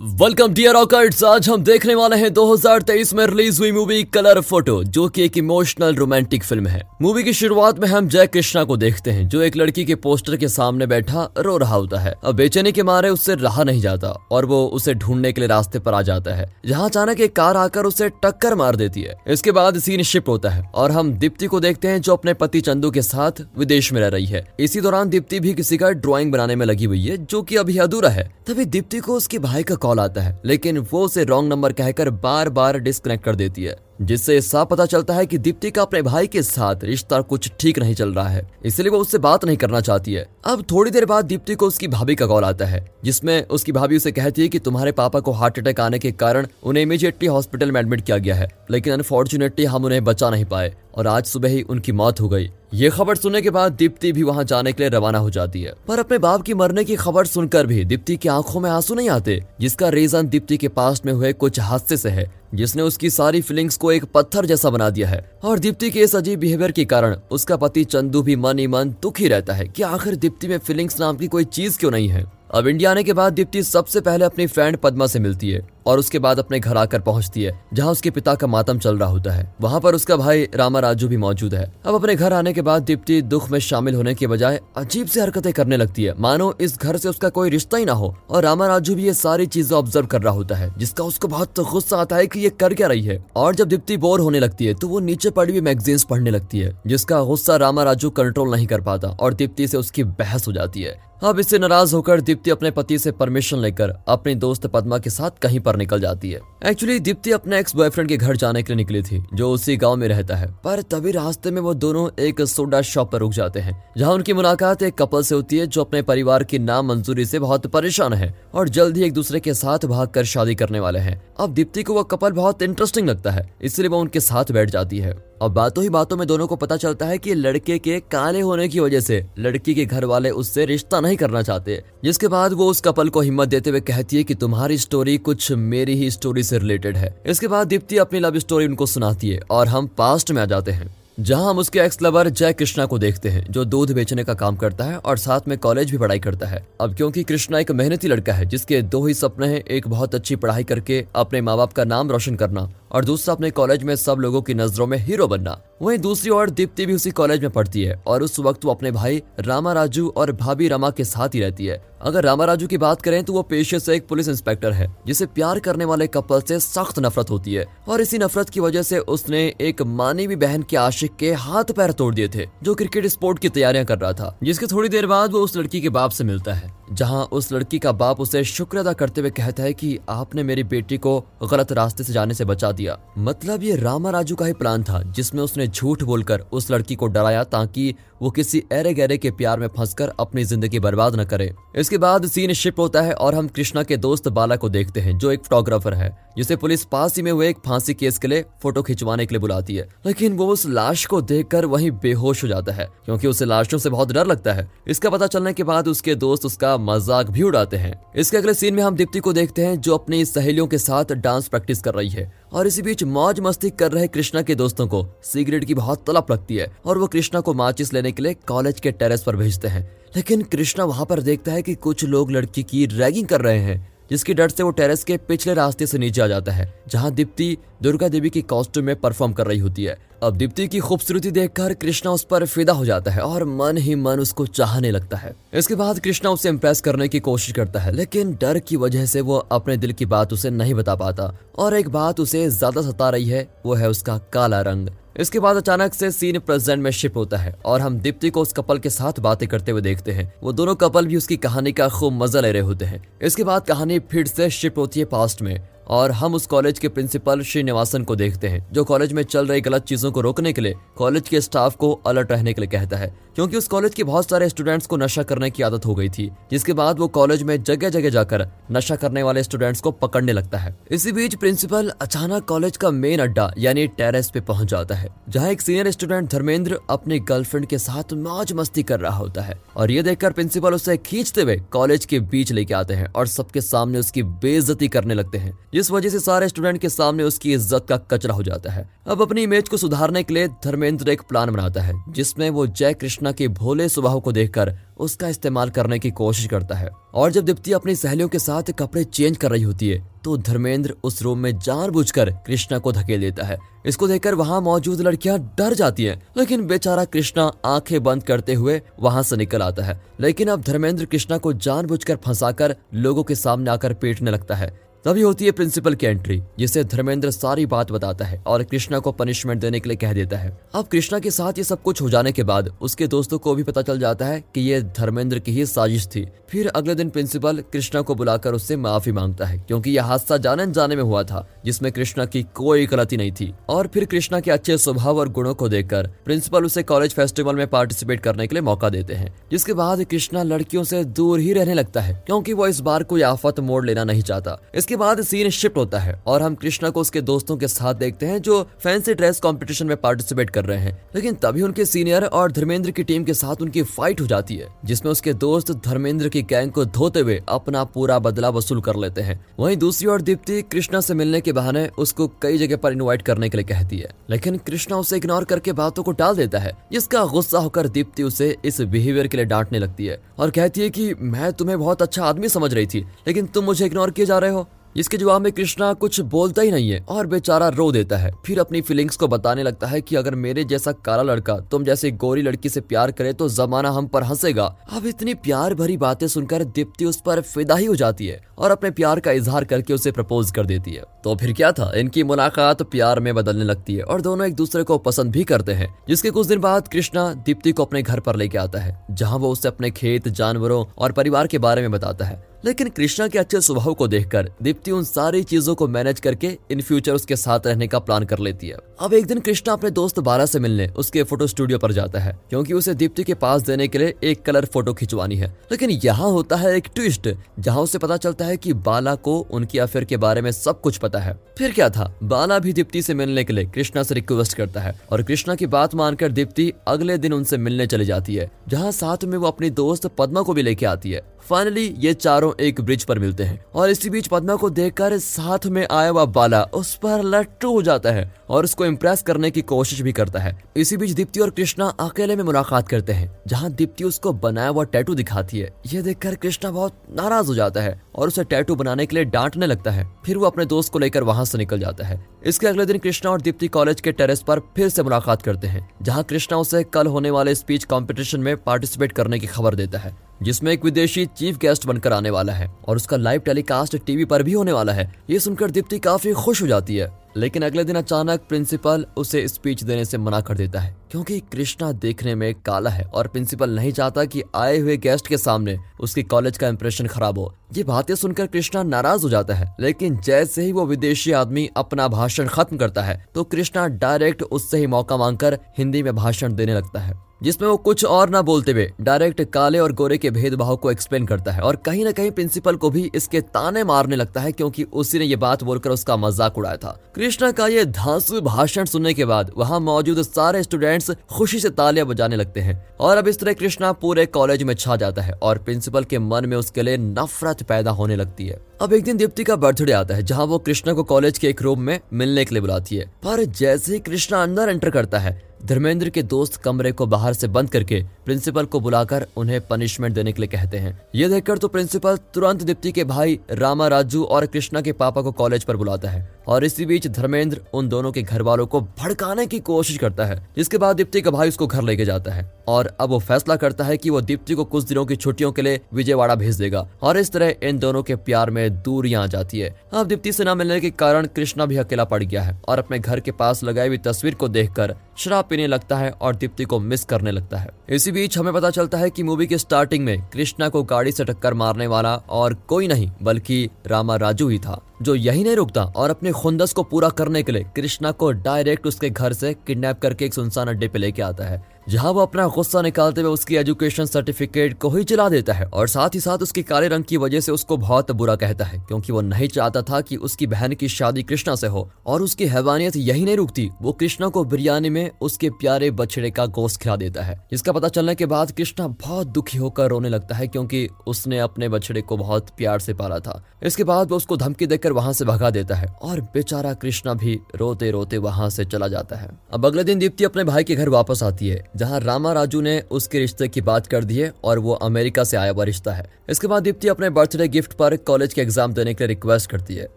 Welcome dear ऑकर्ट्स आज हम देखने वाले हैं 2023 में रिलीज़ हुई मूवी कलर फ़ोटो जो कि एक इमोशनल रोमांटिक फ़िल्म है। मूवी की शुरुआत में हम जय कृष्णा को देखते हैं, जो एक लड़की के पोस्टर के सामने बैठा, रो रहा होता है। अब बेचैनी के मारे उससे रहा नहीं जाता, और वो उसे ढूँढने के लिए रास्ते पर आ जाता है, जहाँ अचानक एक कार आकर उसे टक्कर मार देती है। इसके बाद सीन शिफ्ट होता है, और हम दीप्ति को देखते हैं, जो अपने पति चंदू के साथ विदेश में रह रही है। इसी दौरान दीप्ति भी किसी का ड्रॉइंग बनाने में लगी हुई है, जो की अभी अधूरा है। तभी दीप्ति को उसके भाई का कॉल आता है, लेकिन वो उसे रॉन्ग नंबर कहकर बार बार डिस्कनेक्ट कर देती है। जिससे साफ़ पता चलता है कि दीप्ति का अपने भाई के साथ रिश्ता कुछ ठीक नहीं चल रहा है, इसलिए वो उससे बात नहीं करना चाहती है। अब थोड़ी देर बाद दीप्ति को उसकी भाभी का कॉल आता है, जिसमें उसकी भाभी उसे कहती है कि तुम्हारे पापा को हार्ट अटैक आने के कारण उन्हें इमीडिएटली हॉस्पिटल में एडमिट किया गया है, लेकिन अनफॉर्चुनेटली हम उन्हें बचा नहीं पाए, और आज सुबह ही उनकी मौत हो गई। ये खबर सुनने के बाद दीप्ति भी वहाँ जाने के लिए रवाना हो जाती है। पर अपने बाप की मरने की खबर सुनकर भी दीप्ति की आँखों में आँसू नहीं आते, जिसका रीजन दीप्ति के पास में हुए कुछ हादसे से है। जिसने उसकी सारी फीलिंग्स को एक पत्थर जैसा बना दिया है। और दीप्ति के इस अजीब बिहेवियर के कारण उसका पति चंदू भी मन ही मन दुखी रहता है कि आखिर दीप्ति में फीलिंग्स नाम की कोई चीज़ क्यों नहीं है? अब इंडिया आने के बाद दीप्ति सबसे पहले अपनी फ्रेंड पद्मा से मिलती है। और उसके बाद अपने घर आकर पहुँचती है, जहाँ उसके पिता का मातम चल रहा होता है। वहाँ पर उसका भाई रामा राजू भी मौजूद है। अब अपने घर आने के बाद दीप्ति दुख में शामिल होने के बजाय अजीब सी हरकतें करने लगती है। मानो इस घर से उसका कोई रिश्ता ही ना हो, और रामा राजू भी ये सारी चीज़ें ऑब्ज़र्व कर रहा होता है, जिसका उसको बहुत गुस्सा आता है की ये कर क्या रही है। और जब दीप्ति बोर होने लगती है तो वो नीचे पड़ी हुई मैगजीन्स पढ़ने लगती है, जिसका गुस्सा रामा राजू कंट्रोल नहीं कर पाता, और दीप्ति से उसकी बहस हो जाती है। अब इससे नाराज़ होकर दीप्ति अपने पति से परमिशन लेकर अपनी दोस्त पद्मा के साथ कहीं पर निकल जाती है। एक्चुअली दीप्ति अपने एक्स बॉयफ्रेंड के घर जाने के लिए निकली थी, जो उसी गाँव में रहता है। पर तभी रास्ते में वो दोनों एक सोडा शॉप पर रुक जाते हैं, जहाँ उनकी मुलाकात एक कपल से होती है जो अपने परिवार की नाम मंजूरी से बहुत परेशान है और जल्द ही एक दूसरे के साथ भाग कर शादी करने वाले हैं। अब दीप्ति को वह कपल बहुत इंटरेस्टिंग लगता है, इसलिए वो उनके साथ बैठ जाती है। और बातों ही बातों में दोनों को पता चलता है कि लड़के के काले होने की वजह से लड़की के घर वाले उससे रिश्ता नहीं करना चाहते, जिसके बाद वो उस कपल को हिम्मत देते हुए कहती है कि तुम्हारी स्टोरी कुछ मेरी ही स्टोरी से रिलेटेड है। इसके बाद दीप्ति अपनी लव स्टोरी उनको सुनाती है और हम पास्ट में आ जाते हैं, जहाँ हम उसके एक्स लवर जय कृष्णा को देखते हैं, जो दूध बेचने का काम करता है और साथ में कॉलेज भी पढ़ाई करता है। अब क्योंकि कृष्णा एक मेहनती लड़का है, जिसके दो ही सपने हैं, एक बहुत अच्छी पढ़ाई करके अपने माँ बाप का नाम रोशन करना और दूसरा अपने कॉलेज में सब लोगों की नज़रों में हीरो बनना। वहीं दूसरी ओर दीप्ति भी उसी कॉलेज में पढ़ती है और उस वक्त वो अपने भाई रामा राजू और भाभी रमा के साथ ही रहती है। अगर रामा राजू की बात करें तो वो पेशे से एक पुलिस इंस्पेक्टर है, जिसे प्यार करने वाले कपल से सख्त नफरत होती है। और इसी नफरत की वजह से उसने एक मानी भी बहन के आशिक के हाथ पैर तोड़ दिए थे, जो क्रिकेट स्पोर्ट की तैयारियाँ कर रहा था, जिसके थोड़ी देर बाद वो उस लड़की के बाप से मिलता है। जहाँ उस लड़की का बाप उसे शुक्र अदा करते हुए कहता है कि आपने मेरी बेटी को गलत रास्ते से जाने से बचा दिया। मतलब ये रामा राजू का ही प्लान था, जिसमें उसने झूठ बोलकर उस लड़की को डराया ताकि वो किसी एरे गहरे के प्यार में फंसकर अपनी ज़िंदगी बर्बाद न करे। इसके बाद सीन शिप होता है और हम कृष्णा के दोस्त बाला को देखते हैं, जो एक फोटोग्राफर है, जिसे पुलिस पास ही में हुए एक फांसी केस के लिए फ़ोटो खिंचवाने के लिए बुलाती है। लेकिन वो उस लाश को देखकर वहीं बेहोश हो जाता है, क्योंकि उसे लाशों से बहुत डर लगता है। इसका पता चलने के बाद उसके दोस्त उसका मज़ाक भी उड़ाते हैं। इसके अगले सीन में हम दीप्ति को देखते हैं, जो अपनी सहेलियों के साथ डांस प्रैक्टिस कर रही है। और इसी बीच मौज मस्ती कर रहे कृष्णा के दोस्तों को। सिगरेट की बहुत तलब लगती है, और वो कृष्णा को माचिस लेने के लिए कॉलेज के टेरेस पर भेजते हैं। लेकिन कृष्णा वहाँ पर देखता है कि कुछ लोग लड़की की रैगिंग कर रहे हैं। जिसकी डर से वो टेरेस के पिछले रास्ते से नीचे आ जाता है, जहाँ दीप्ति दुर्गा देवी की कॉस्ट्यूम में परफॉर्म कर रही होती है। अब दीप्ति की खूबसूरती देखकर कृष्णा उस पर फिदा हो जाता है और मन ही मन उसको चाहने लगता है। इसके बाद कृष्णा उसे इम्प्रेस करने की कोशिश करता है, लेकिन डर की वजह से वो अपने दिल की बात उसे नहीं बता पाता। और एक बात उसे ज़्यादा सता रही है, वो है उसका काला रंग। इसके बाद अचानक से सीन प्रेजेंट में शिफ्ट होता है और हम दीप्ति को उस कपल के साथ बातें करते हुए देखते हैं। वो दोनों कपल भी उसकी कहानी का खूब मज़ा ले रहे होते हैं। इसके बाद कहानी फिर से शिफ्ट होती है पास्ट में। और हम उस कॉलेज के प्रिंसिपल श्रीनिवासन को देखते हैं, जो कॉलेज में चल रही गलत चीज़ों को रोकने के लिए कॉलेज के स्टाफ को अलर्ट रहने के लिए कहता है। क्योंकि उस कॉलेज के बहुत सारे स्टूडेंट्स को नशा करने की आदत हो गई थी, जिसके बाद वो कॉलेज में जगह जगह जाकर नशा करने वाले स्टूडेंट्स को पकड़ने लगता है। इसी बीच प्रिंसिपल अचानक कॉलेज का मेन अड्डा, यानी टेरेस पे पहुँच जाता है, जहाँ एक सीनियर स्टूडेंट धर्मेंद्र अपनी गर्लफ्रेंड के साथ मौज मस्ती कर रहा होता है। और ये देखकर प्रिंसिपल उसे खींचते हुए कॉलेज के बीच लेके आते हैं और सबके सामने उसकी बेइज्जती करने लगते हैं। जिस वजह से सारे स्टूडेंट के सामने उसकी इज़्ज़त का कचरा हो जाता है। अब अपनी इमेज को सुधारने के लिए धर्मेंद्र एक प्लान बनाता है, जिसमें वो जय कृष्णा के भोले स्वभाव को देखकर उसका इस्तेमाल करने की कोशिश करता है। और जब दीप्ति अपनी सहेलियों के साथ कपड़े चेंज कर रही होती है तो धर्मेंद्र उस रूम में जानबूझकर कृष्णा को धकेल देता है। इसको देखकर वहाँ मौजूद लड़कियाँ डर जाती हैं, लेकिन बेचारा कृष्णा आँखें बंद करते हुए वहाँ से निकल आता है। लेकिन अब धर्मेंद्र कृष्णा को जानबूझकर फंसाकर लोगों के सामने आकर पीटने लगता है। तभी होती है प्रिंसिपल की एंट्री जिसे धर्मेंद्र सारी बात बताता है और कृष्णा को पनिशमेंट देने के लिए कह देता है। अब कृष्णा के साथ ये सब कुछ हो जाने के बाद उसके दोस्तों को भी पता चल जाता है कि ये धर्मेंद्र की ही साजिश थी। फिर अगले दिन प्रिंसिपल कृष्णा को बुलाकर उससे माफ़ी माँगता है, क्योंकि यह हादसा जाने जाने में हुआ था, जिसमें कृष्णा की कोई गलती नहीं थी। और फिर कृष्णा के अच्छे स्वभाव और गुणों को देखकर प्रिंसिपल उसे कॉलेज फेस्टिवल में पार्टिसिपेट करने के लिए मौका देते हैं, जिसके बाद कृष्णा लड़कियों से दूर ही रहने लगता है, क्योंकि वो इस बार कोई आफत मोड़ लेना नहीं चाहता। इसके बाद सीन शिफ्ट होता है और हम कृष्णा को उसके दोस्तों के साथ देखते हैं जो फैंसी ड्रेस कंपटीशन में पार्टिसिपेट कर रहे हैं। लेकिन तभी उनके सीनियर और धर्मेंद्र की टीम के साथ उनकी फाइट हो जाती है, जिसमें उसके दोस्त धर्मेंद्र की गैंग को धोते हुए अपना पूरा बदला वसूल कर लेते हैं। वहीं दूसरी ओर दीप्ति कृष्णा से मिलने के बहाने उसको कई जगह पर इन्वाइट करने के लिए कहती है। लेकिन कृष्णा उसे इग्नोर करके बातों को टाल देता है, जिसका गुस्सा होकर दीप्ति उसे इस बिहेवियर के लिए डांटने लगती है और कहती है की मैं तुम्हें बहुत अच्छा आदमी समझ रही थी, लेकिन तुम मुझे इग्नोर किए जा रहे हो। इसके जवाब में कृष्णा कुछ बोलता ही नहीं है और बेचारा रो देता है। फिर अपनी फीलिंग्स को बताने लगता है कि अगर मेरे जैसा काला लड़का तुम जैसी गोरी लड़की से प्यार करे तो जमाना हम पर हंसेगा। अब इतनी प्यार भरी बातें सुनकर दीप्ति उस पर फिदा ही हो जाती है और अपने प्यार का इजहार करके उसे प्रपोज कर देती है। तो फिर क्या था? इनकी मुलाकात प्यार में बदलने लगती है और दोनों एक दूसरे को पसंद भी करते हैं, जिसके कुछ दिन बाद कृष्णा दीप्ति को अपने घर पर लेके आता है, जहाँ वो उसे अपने खेत, जानवरों और परिवार के बारे में बताता है। लेकिन कृष्णा के अच्छे स्वभाव को देखकर दीप्ति उन सारी चीज़ों को मैनेज करके इन फ्यूचर उसके साथ रहने का प्लान कर लेती है। अब एक दिन कृष्णा अपने दोस्त बारा से मिलने उसके फ़ोटो स्टूडियो पर जाता है, क्योंकि उसे दीप्ति के पास देने के लिए एक कलर फ़ोटो खिंचवानी है। लेकिन यहाँ होता है एक ट्विस्ट, जहाँ उसे पता चलता है कि बाला को उनकी अफेयर के बारे में सब कुछ पता है। फिर क्या था? बाला भी दीप्ति से मिलने के लिए कृष्णा से रिक्वेस्ट करता है, और कृष्णा की बात मानकर दीप्ति अगले दिन उनसे मिलने चली जाती है, जहाँ साथ में वो अपनी दोस्त पद्मा को भी लेके आती है। फाइनली ये चारों एक ब्रिज पर मिलते हैं, और इसी बीच पद्मा को देखकर साथ में आया हुआ बाला उस पर लट्टू हो जाता है। और उसको इम्प्रेस करने की कोशिश भी करता है। इसी बीच दीप्ति और कृष्णा अकेले में मुलाकात करते हैं, जहाँ दीप्ति उसको बनाया हुआ टैटू दिखाती है। ये देखकर कृष्णा बहुत नाराज़ हो जाता है। और उसे टैटू बनाने के लिए डांटने लगता है। फिर वो अपने दोस्त को लेकर वहाँ से निकल जाता है। इसके अगले दिन कृष्णा और दीप्ति कॉलेज के टेरेस पर फिर से मुलाकात करते हैं, जहाँ कृष्णा उसे कल होने वाले स्पीच कॉम्पिटिशन में पार्टिसिपेट करने की खबर देता है, जिसमें एक विदेशी चीफ गेस्ट बनकर आने वाला है और उसका लाइव टेलीकास्ट टीवी पर भी होने वाला है। ये सुनकर दीप्ति काफ़ी खुश हो जाती है, लेकिन अगले दिन अचानक प्रिंसिपल उसे स्पीच देने से मना कर देता है, क्योंकि कृष्णा देखने में काला है और प्रिंसिपल नहीं चाहता कि आए हुए गेस्ट के सामने उसकी कॉलेज का इंप्रेशन खराब हो। ये बातें सुनकर कृष्णा नाराज़ हो जाता है। लेकिन जैसे ही वो विदेशी आदमी अपना भाषण खत्म करता है तो कृष्णा डायरेक्ट उससे ही मौका मांगकर हिंदी में भाषण देने लगता है। जिसमें वो कुछ और ना बोलते हुए डायरेक्ट काले और गोरे के भेदभाव को एक्सप्लेन करता है और कहीं ना कहीं प्रिंसिपल को भी इसके ताने मारने लगता है क्योंकि उसी ने ये बात बोलकर उसका मज़ाक उड़ाया था। कृष्णा का ये धांसू भाषण सुनने के बाद वहाँ मौजूद सारे स्टूडेंट्स खुशी से तालियाँ बजाने लगते हैं और अब इस तरह कृष्णा पूरे कॉलेज में छा जाता है और प्रिंसिपल के मन में उसके लिए नफरत पैदा होने लगती है। अब एक दिन दीप्ति का बर्थडे आता है, जहाँ वो कृष्णा को कॉलेज के एक रूम में मिलने के लिए बुलाती है। पर जैसे ही कृष्णा अंदर एंटर करता है, धर्मेंद्र के दोस्त कमरे को बाहर से बंद करके प्रिंसिपल को बुलाकर उन्हें पनिशमेंट देने के लिए कहते हैं। ये देखकर तो प्रिंसिपल तुरंत दीप्ति के भाई, रामा, राजू और कृष्णा के पापा को कॉलेज पर बुलाता है। और इसी बीच धर्मेंद्र उन दोनों के घर वालों को भड़काने की कोशिश करता है, जिसके बाद दीप्ति का भाई उसको घर लेके जाता है। और अब वो फैसला करता है कि वो दीप्ति को कुछ दिनों की छुट्टियों के लिए विजयवाड़ा भेज देगा, और इस तरह इन दोनों के प्यार में दूरियाँ आ जाती है। अब दीप्ति से न मिलने के कारण कृष्णा भी अकेला पड़ गया है, और अपने घर के पास लगाई हुई तस्वीर को देखकर शराब पीने लगता है और दीप्ति को मिस करने लगता है। इसी बीच हमें पता चलता है कि मूवी के स्टार्टिंग में कृष्णा को गाड़ी से टक्कर मारने वाला और कोई नहीं, बल्कि रामा राजू ही था। जो यही नहीं रुकता और अपने खुंदस को पूरा करने के लिए कृष्णा को डायरेक्ट उसके घर से किडनैप करके एक सुनसान अड्डे पे लेके आता है। जहाँ वो अपना गुस्सा निकालते हुए उसकी एजुकेशन सर्टिफिकेट को ही जला देता है और साथ ही साथ उसके काले रंग की वजह से उसको बहुत बुरा कहता है, क्योंकि वो नहीं चाहता था कि उसकी बहन की शादी कृष्णा से हो और उसकी हैवानियत यही नहीं रुकती। वो कृष्णा को बिरयानी में उसके प्यारे बछड़े का गोश्त खिला देता है, जिसका पता चलने के बाद कृष्णा बहुत दुखी होकर रोने लगता है, क्योंकि उसने अपने बछड़े को बहुत प्यार से पाला था। इसके बाद वो उसको धमकी देकर वहाँ से भगा देता है और बेचारा कृष्णा भी रोते रोते वहाँ से चला जाता है। अब अगले दिन दीप्ति अपने भाई के घर वापस आती है। जहाँ रामा राजू ने उसके रिश्ते की बात कर दी है और वो अमेरिका से आया हुआ रिश्ता है। इसके बाद दीप्ति अपने बर्थडे गिफ्ट पर कॉलेज के एग्ज़ाम देने के लिए रिक्वेस्ट करती है,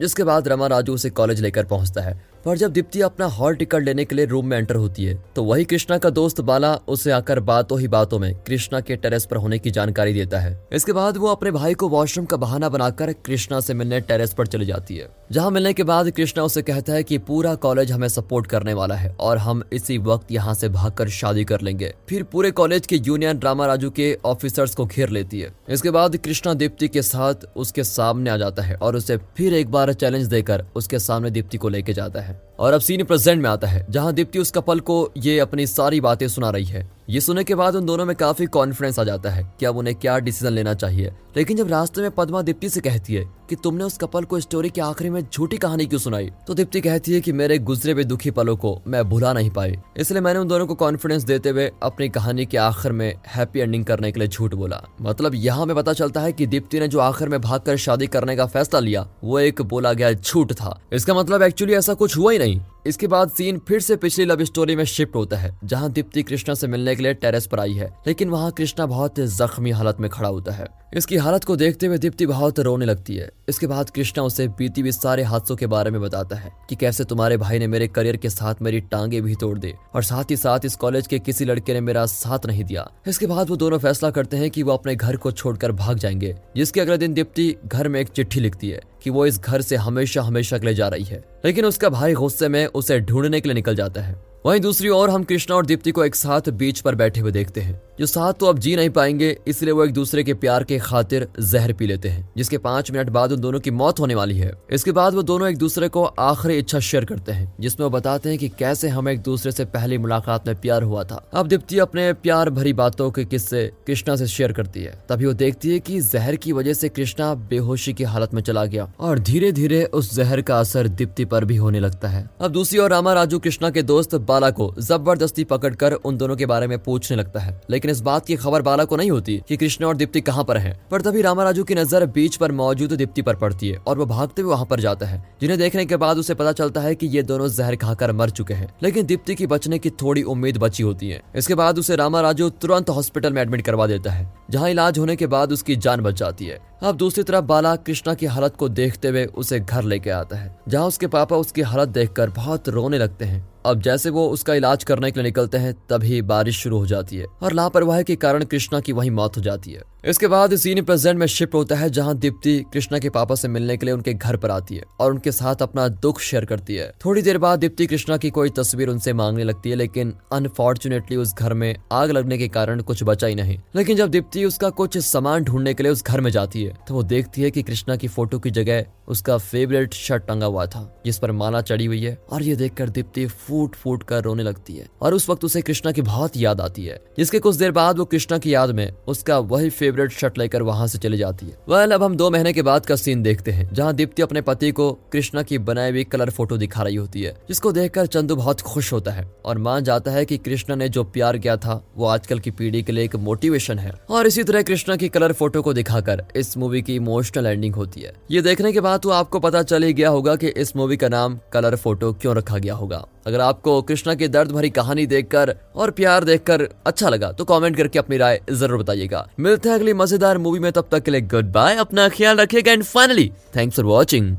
जिसके बाद रमा राजू उसे कॉलेज लेकर पहुँचता है। पर जब दीप्ति अपना हॉल टिकट लेने के लिए रूम में एंटर होती है तो वही कृष्णा का दोस्त बाला उसे आकर बातों ही बातों में कृष्णा के टेरेस पर होने की जानकारी देता है। इसके बाद वो अपने भाई को वॉशरूम का बहाना बनाकर कृष्णा से मिलने टेरेस पर चली जाती है। जहाँ मिलने के बाद कृष्णा उसे कहता है कि पूरा कॉलेज हमें सपोर्ट करने वाला है और हम इसी वक्त यहाँ से भागकर शादी कर लेंगे। फिर पूरे कॉलेज के यूनियन रामा राजू के ऑफिसर्स को घेर लेती है। इसके बाद कृष्णा दीप्ति के साथ उसके सामने आ जाता है और उसे फिर एक बार चैलेंज देकर उसके सामने दीप्ति को लेके जाता है। और अब सीन प्रेजेंट में आता है, जहाँ दीप्ति उस कपल को ये अपनी सारी बातें सुना रही है। ये सुनने के बाद उन दोनों में काफ़ी कॉन्फिडेंस आ जाता है कि अब उन्हें क्या डिसीज़न लेना चाहिए। लेकिन जब रास्ते में पद्मा दीप्ति से कहती है कि तुमने उस कपल को स्टोरी के आखिरी में झूठी कहानी क्यों सुनाई तो दीप्ति कहती है कि मेरे गुजरे हुए दुखी पलों को मैं भुला नहीं पाई। इसलिए मैंने उन दोनों को कॉन्फिडेंस देते हुए अपनी कहानी के आखिर में हैप्पी एंडिंग करने के लिए झूठ बोला। मतलब यहाँ में पता चलता है की दीप्ति ने जो आखिर में भाग शादी करने का फैसला लिया, वो एक बोला गया झूठ था। इसका मतलब एक्चुअली ऐसा कुछ हुआ ही नहीं। इसके बाद सीन फिर से पिछली लव स्टोरी में शिफ्ट होता है, जहाँ दीप्ति कृष्णा से मिलने के लिए टेरेस पर आई है, लेकिन वहाँ कृष्णा बहुत जख्मी हालत में खड़ा होता है। इसकी हालत को देखते हुए दीप्ति बहुत रोने लगती है। इसके बाद कृष्णा उसे बीती हुई सारे हादसों के बारे में बताता है, कि कैसे तुम्हारे भाई ने मेरे करियर के साथ मेरी टांगे भी तोड़ दी, और साथ ही साथ इस कॉलेज के किसी लड़के ने मेरा साथ नहीं दिया। इसके बाद वो दोनों फैसला करते हैं कि वो अपने घर को छोड़कर भाग जाएँगे, जिसके अगले दिन दीप्ति घर में एक चिट्ठी लिखती है। कि वो इस घर से हमेशा हमेशा के लिए जा रही है। लेकिन उसका भाई गुस्से में उसे ढूँढने के लिए निकल जाता है। वहीं दूसरी ओर हम कृष्णा और दीप्ति को एक साथ बीच पर बैठे हुए देखते हैं। जो साथ तो अब जी नहीं पाएँगे, इसलिए वो एक दूसरे के प्यार के खातिर जहर पी लेते हैं, जिसके पाँच मिनट बाद उन दोनों की मौत होने वाली है। इसके बाद वो दोनों एक दूसरे को आखिरी इच्छा शेयर करते हैं, जिसमें वो बताते हैं कि कैसे हम एक दूसरे से पहली मुलाकात में प्यार हुआ था। अब दीप्ति अपने प्यार भरी बातों के किस्से कृष्णा से शेयर करती है। तभी वो देखती है की जहर की वजह से कृष्णा बेहोशी की हालत में चला गया, और धीरे धीरे उस जहर का असर दीप्ति पर भी होने लगता है। अब दूसरी ओर रामा राजू कृष्णा के दोस्त बाला को ज़बरदस्ती पकड़कर उन दोनों के बारे में पूछने लगता है, लेकिन इस बात की खबर बाला को नहीं होती कि कृष्णा और दीप्ति कहाँ पर हैं। पर तभी रामाराजू की नज़र बीच पर मौजूद दीप्ति पर पड़ती है और वो भागते हुए वहाँ पर जाता है। जिन्हें देखने के बाद उसे पता चलता है कि ये दोनों जहर खाकर मर चुके हैं। लेकिन दीप्ति की बचने की थोड़ी उम्मीद बची होती है। इसके बाद उसे रामाराजू तुरंत हॉस्पिटल में एडमिट करवा देता है, जहाँ इलाज होने के बाद उसकी जान बच जाती है। अब दूसरी तरफ़ बाला कृष्णा की हालत को देखते हुए उसे घर लेके आता है, जहाँ उसके पापा उसकी हालत देखकर बहुत रोने लगते हैं। अब जैसे वो उसका इलाज करने के लिए निकलते हैं, तभी बारिश शुरू हो जाती है और लापरवाही के कारण कृष्णा की वही मौत हो जाती है। इसके बाद सीन प्रेजेंट में शिफ्ट होता है, जहाँ दीप्ति कृष्णा के पापा से मिलने के लिए उनके घर पर आती है और उनके साथ अपना दुख शेयर करती है। थोड़ी देर बाद दीप्ति कृष्णा की कोई तस्वीर उनसे मांगने लगती है, लेकिन अनफॉर्चुनेटली उस घर में आग लगने के कारण कुछ बचा ही नहीं। लेकिन जब दीप्ति उसका कुछ सामान ढूँढने के लिए उस घर में जाती है तो वो देखती है की कृष्णा की फ़ोटो की जगह उसका फेवरेट शर्ट टंगा हुआ था, जिस पर माला चढ़ी हुई है और ये देखकर दीप्ति फूट फूट कर रोने लगती है। और उस वक्त उसे कृष्णा की बहुत याद आती है, जिसके कुछ देर बाद वो कृष्णा की याद में उसका वही फेवरेट शर्ट लेकर वहाँ से चली जाती है। वह अब हम दो महीने के बाद का सीन देखते हैं, जहाँ दीप्ति अपने पति को कृष्णा की बनाई हुई कलर फ़ोटो दिखा रही होती है, जिसको देखकर चंदू बहुत खुश होता है और मान जाता है की कृष्णा ने जो प्यार किया था, वो आजकल की पीढ़ी के लिए एक मोटिवेशन है। और इसी तरह कृष्णा की कलर फ़ोटो को दिखाकर इस मूवी की इमोशनल एंडिंग होती है। ये देखने के बाद तो आपको पता चल ही गया होगा की इस मूवी का नाम कलर फ़ोटो क्यों रखा गया होगा। अगर आपको कृष्णा की दर्द भरी कहानी देखकर और प्यार देखकर अच्छा लगा तो कमेंट करके अपनी राय ज़रूर बताइएगा। मिलते हैं अगली मज़ेदार मूवी में, तब तक के लिए गुड बाय अपना ख्याल रखिएगा and finally thanks for watching